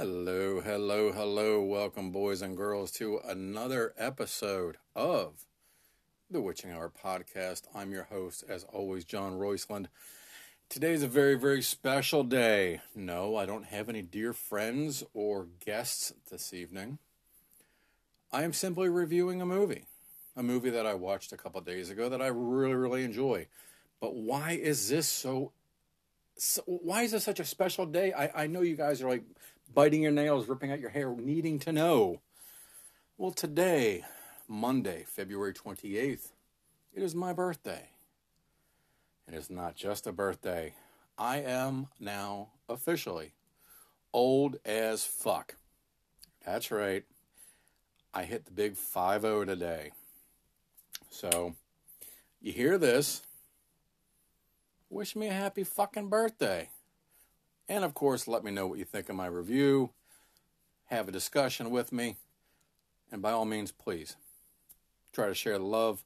Hello, hello, hello. Welcome, boys and girls, to another episode of the Witching Hour podcast. I'm your host, as always, John Royceland. Today's a very, very special day. No, I don't have any dear friends or guests this evening. I am simply reviewing a movie, a movie that I watched a couple days ago that I really, really enjoy. But why is this so, so why is this such a special day? I, I know you guys are like biting your nails, ripping out your hair, needing to know. Well, today, Monday, February 28th, it is my birthday. It is not just a birthday. I am now officially old as fuck. That's right. I hit the big 5 0 today. So, you hear this? Wish me a happy fucking birthday. And of course, let me know what you think of my review. Have a discussion with me. And by all means, please try to share the love.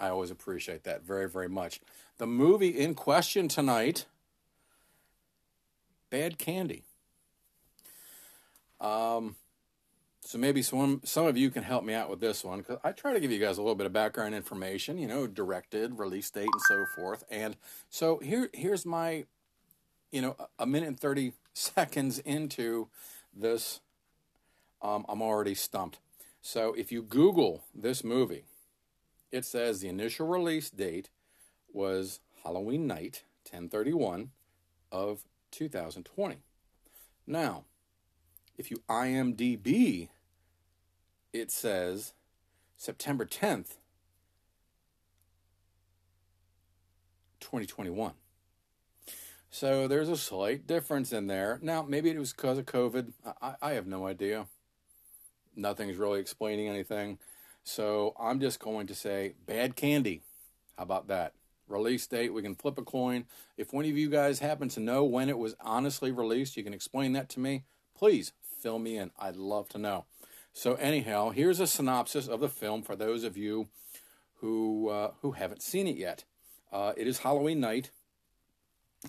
I always appreciate that very, very much. The movie in question tonight Bad Candy. Um, so maybe some some of you can help me out with this one because I try to give you guys a little bit of background information, you know, directed, release date, and so forth. And so here here's my you know, a minute and 30 seconds into this, um, I'm already stumped. So if you Google this movie, it says the initial release date was Halloween night, 1031 of 2020. Now, if you IMDb, it says September 10th, 2021. So there's a slight difference in there. Now, maybe it was because of COVID. I, I have no idea. Nothing's really explaining anything. So I'm just going to say bad candy. How about that? Release date, we can flip a coin. If one of you guys happen to know when it was honestly released, you can explain that to me. Please fill me in. I'd love to know. So anyhow, here's a synopsis of the film for those of you who uh, who haven't seen it yet. Uh, it is Halloween night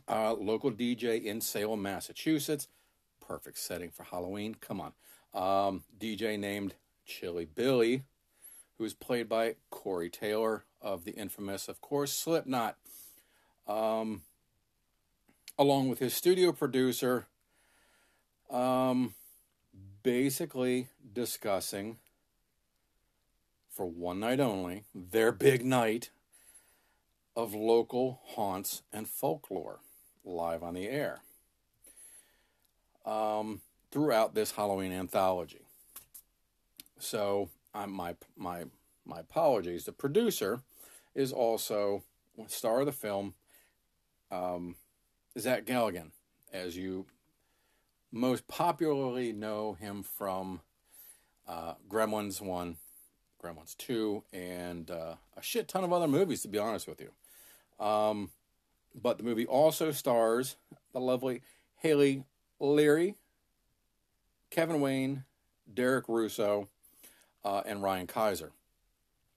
uh, local DJ in Salem, Massachusetts. Perfect setting for Halloween. Come on. Um, DJ named Chilly Billy, who's played by Corey Taylor of the infamous, of course, Slipknot. Um, along with his studio producer, um, basically discussing for one night only their big night of local haunts and folklore live on the air um, throughout this Halloween anthology. So, I'm my my my apologies. The producer is also star of the film, um, Zach Galligan, as you most popularly know him from uh, Gremlins One, Gremlins Two, and uh, a shit ton of other movies. To be honest with you, um, but the movie also stars the lovely Haley Leary, Kevin Wayne, Derek Russo, uh, and Ryan Kaiser.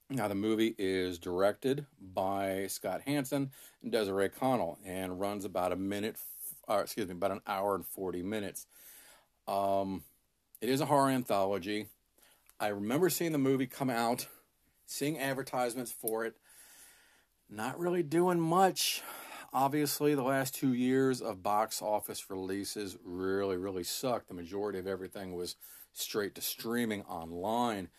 Now, the movie is directed by Scott Hansen and Desiree Connell and runs about a minute, uh, excuse me, about an hour and 40 minutes. Um, it is a horror anthology. I remember seeing the movie come out, seeing advertisements for it, not really doing much. Obviously, the last two years of box office releases really, really sucked. The majority of everything was straight to streaming online,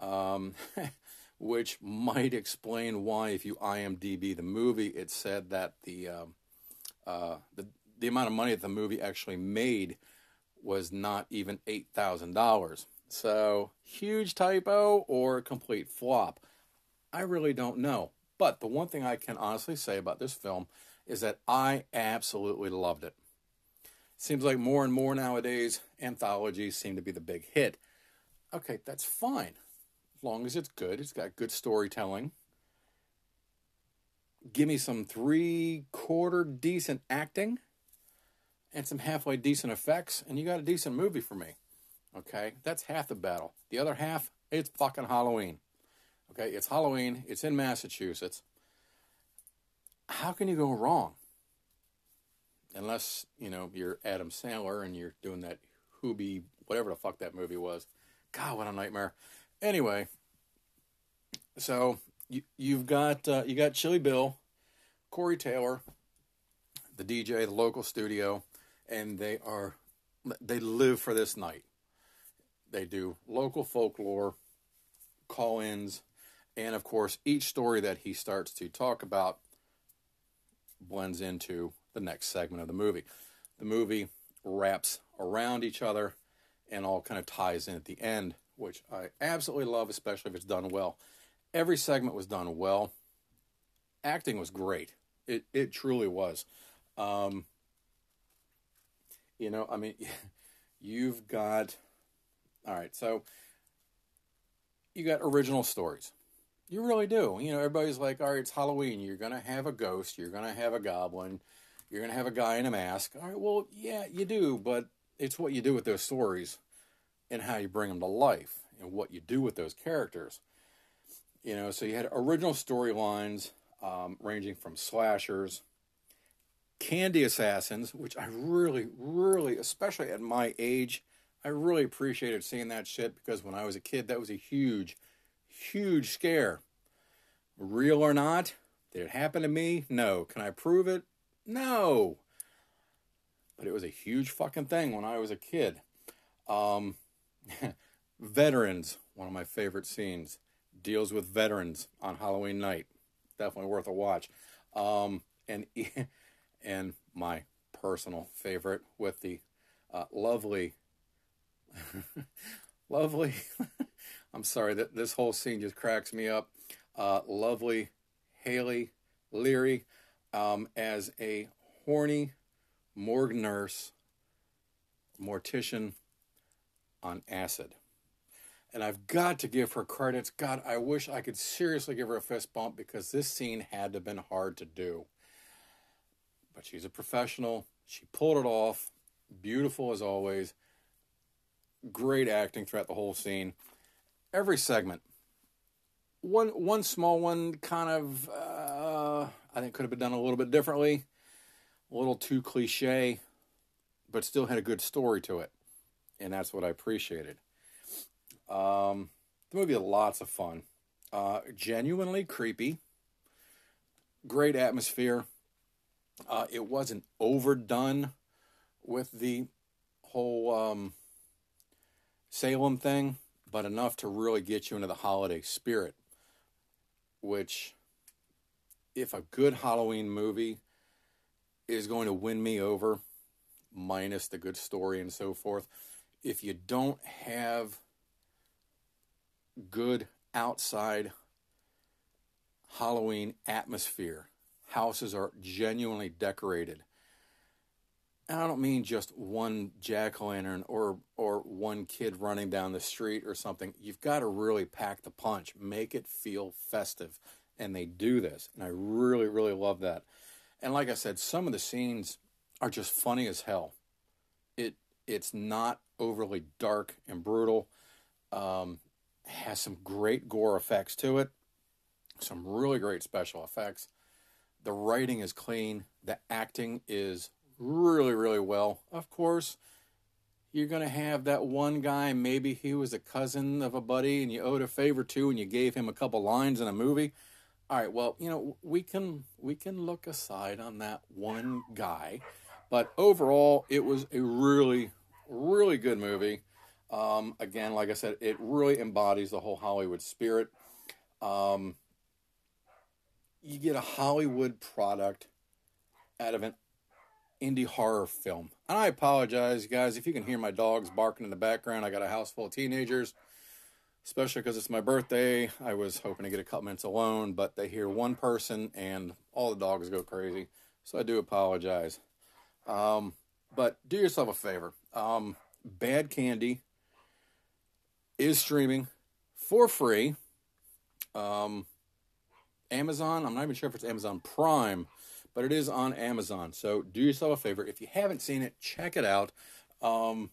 um, which might explain why, if you IMDb the movie, it said that the, uh, uh, the the amount of money that the movie actually made was not even eight thousand dollars. So huge typo or complete flop. I really don't know. But the one thing I can honestly say about this film is that I absolutely loved it. Seems like more and more nowadays, anthologies seem to be the big hit. Okay, that's fine. As long as it's good, it's got good storytelling. Give me some three quarter decent acting and some halfway decent effects, and you got a decent movie for me. Okay, that's half the battle. The other half, it's fucking Halloween. Okay, it's Halloween, it's in Massachusetts. How can you go wrong? Unless, you know, you're Adam Sandler and you're doing that Hubie, whatever the fuck that movie was. God, what a nightmare. Anyway, so you, you've got uh, you got Chilly Bill, Corey Taylor, the DJ, the local studio, and they are they live for this night. They do local folklore, call-ins, and of course, each story that he starts to talk about blends into the next segment of the movie. The movie wraps around each other and all kind of ties in at the end, which I absolutely love, especially if it's done well. Every segment was done well. Acting was great. It it truly was. Um, you know, I mean, you've got all right. So you got original stories. You really do. You know, everybody's like, all right, it's Halloween. You're gonna have a ghost. You're gonna have a goblin. You're gonna have a guy in a mask. All right. Well, yeah, you do, but it's what you do with those stories and how you bring them to life and what you do with those characters. You know, so you had original storylines um, ranging from slashers, candy assassins, which I really, really, especially at my age, I really appreciated seeing that shit because when I was a kid, that was a huge, huge scare. Real or not? Did it happen to me? No. Can I prove it? No. But it was a huge fucking thing when I was a kid. Um, veterans, one of my favorite scenes, deals with veterans on Halloween night. Definitely worth a watch. Um, and and my personal favorite with the uh, lovely, lovely. I'm sorry that this whole scene just cracks me up. Uh, lovely Haley Leary um, as a horny morgue nurse, mortician on acid. And I've got to give her credits. God, I wish I could seriously give her a fist bump because this scene had to have been hard to do. But she's a professional. She pulled it off. Beautiful as always. Great acting throughout the whole scene. Every segment. One one small one kind of uh, I think could have been done a little bit differently. A little too cliche, but still had a good story to it. And that's what I appreciated. Um, the movie had lots of fun. Uh, genuinely creepy. Great atmosphere. Uh, it wasn't overdone with the whole um, Salem thing, but enough to really get you into the holiday spirit. Which, if a good Halloween movie is going to win me over, minus the good story and so forth, if you don't have good outside Halloween atmosphere, houses are genuinely decorated. I don't mean just one jack o' lantern or or one kid running down the street or something. You've got to really pack the punch, make it feel festive, and they do this, and I really really love that. And like I said, some of the scenes are just funny as hell. It it's not overly dark and brutal. Um, has some great gore effects to it, some really great special effects. The writing is clean. The acting is really, really well. Of course, you're going to have that one guy, maybe he was a cousin of a buddy and you owed a favor to and you gave him a couple lines in a movie. All right, well, you know, we can we can look aside on that one guy, but overall it was a really really good movie. Um, again, like I said, it really embodies the whole Hollywood spirit. Um, you get a Hollywood product out of an indie horror film. And I apologize, guys, if you can hear my dogs barking in the background. I got a house full of teenagers, especially because it's my birthday. I was hoping to get a couple minutes alone, but they hear one person and all the dogs go crazy. So I do apologize. Um, but do yourself a favor. Um, Bad Candy is streaming for free. Um, Amazon. I'm not even sure if it's Amazon Prime, but it is on Amazon. So do yourself a favor. If you haven't seen it, check it out. Um,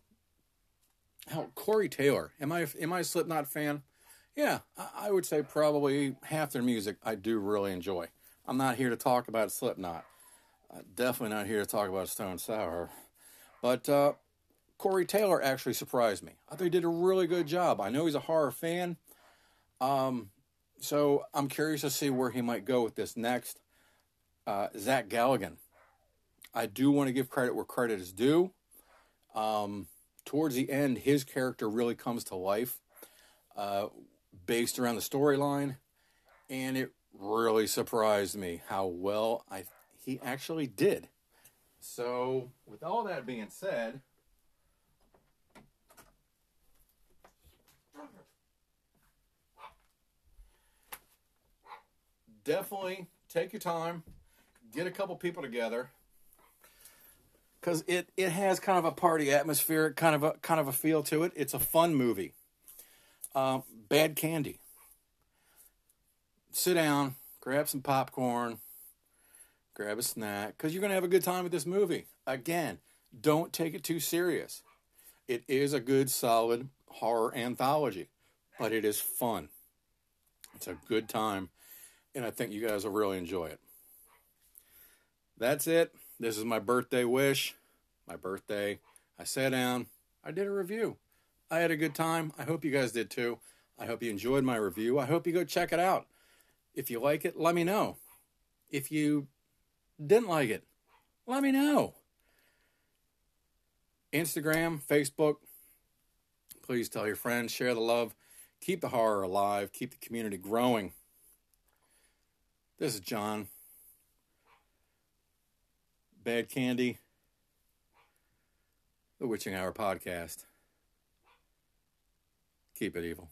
hell, Corey Taylor. Am I am I a Slipknot fan? Yeah, I would say probably half their music I do really enjoy. I'm not here to talk about Slipknot. Uh, definitely not here to talk about Stone Sour. But uh, Corey Taylor actually surprised me. I thought he did a really good job. I know he's a horror fan. Um, so I'm curious to see where he might go with this next. Uh, Zach Galligan. I do want to give credit where credit is due. Um, towards the end, his character really comes to life, uh, based around the storyline, and it really surprised me how well I he actually did. So, with all that being said, definitely take your time, get a couple people together, because it it has kind of a party atmosphere, kind of a kind of a feel to it. It's a fun movie. Um, bad candy. Sit down, grab some popcorn, grab a snack, because you're gonna have a good time with this movie. Again, don't take it too serious. It is a good, solid horror anthology, but it is fun. It's a good time and I think you guys will really enjoy it. That's it. This is my birthday wish. My birthday. I sat down. I did a review. I had a good time. I hope you guys did too. I hope you enjoyed my review. I hope you go check it out. If you like it, let me know. If you didn't like it, let me know. Instagram, Facebook. Please tell your friends, share the love, keep the horror alive, keep the community growing. This is John. Bad Candy. The Witching Hour podcast. Keep it evil.